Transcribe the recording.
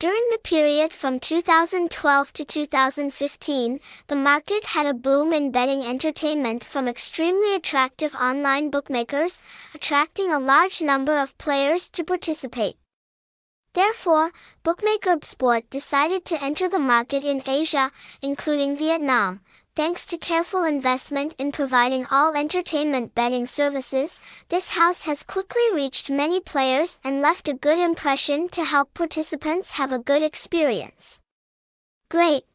During the period from 2012 to 2015, the market had a boom in betting entertainment from extremely attractive online bookmakers, attracting a large number of players to participate. Therefore, bookmaker Bsport decided to enter the market in Asia, including Vietnam, Thanks to careful investment in providing all entertainment betting services, this house has quickly reached many players and left a good impression to help participants have a good experience. Great!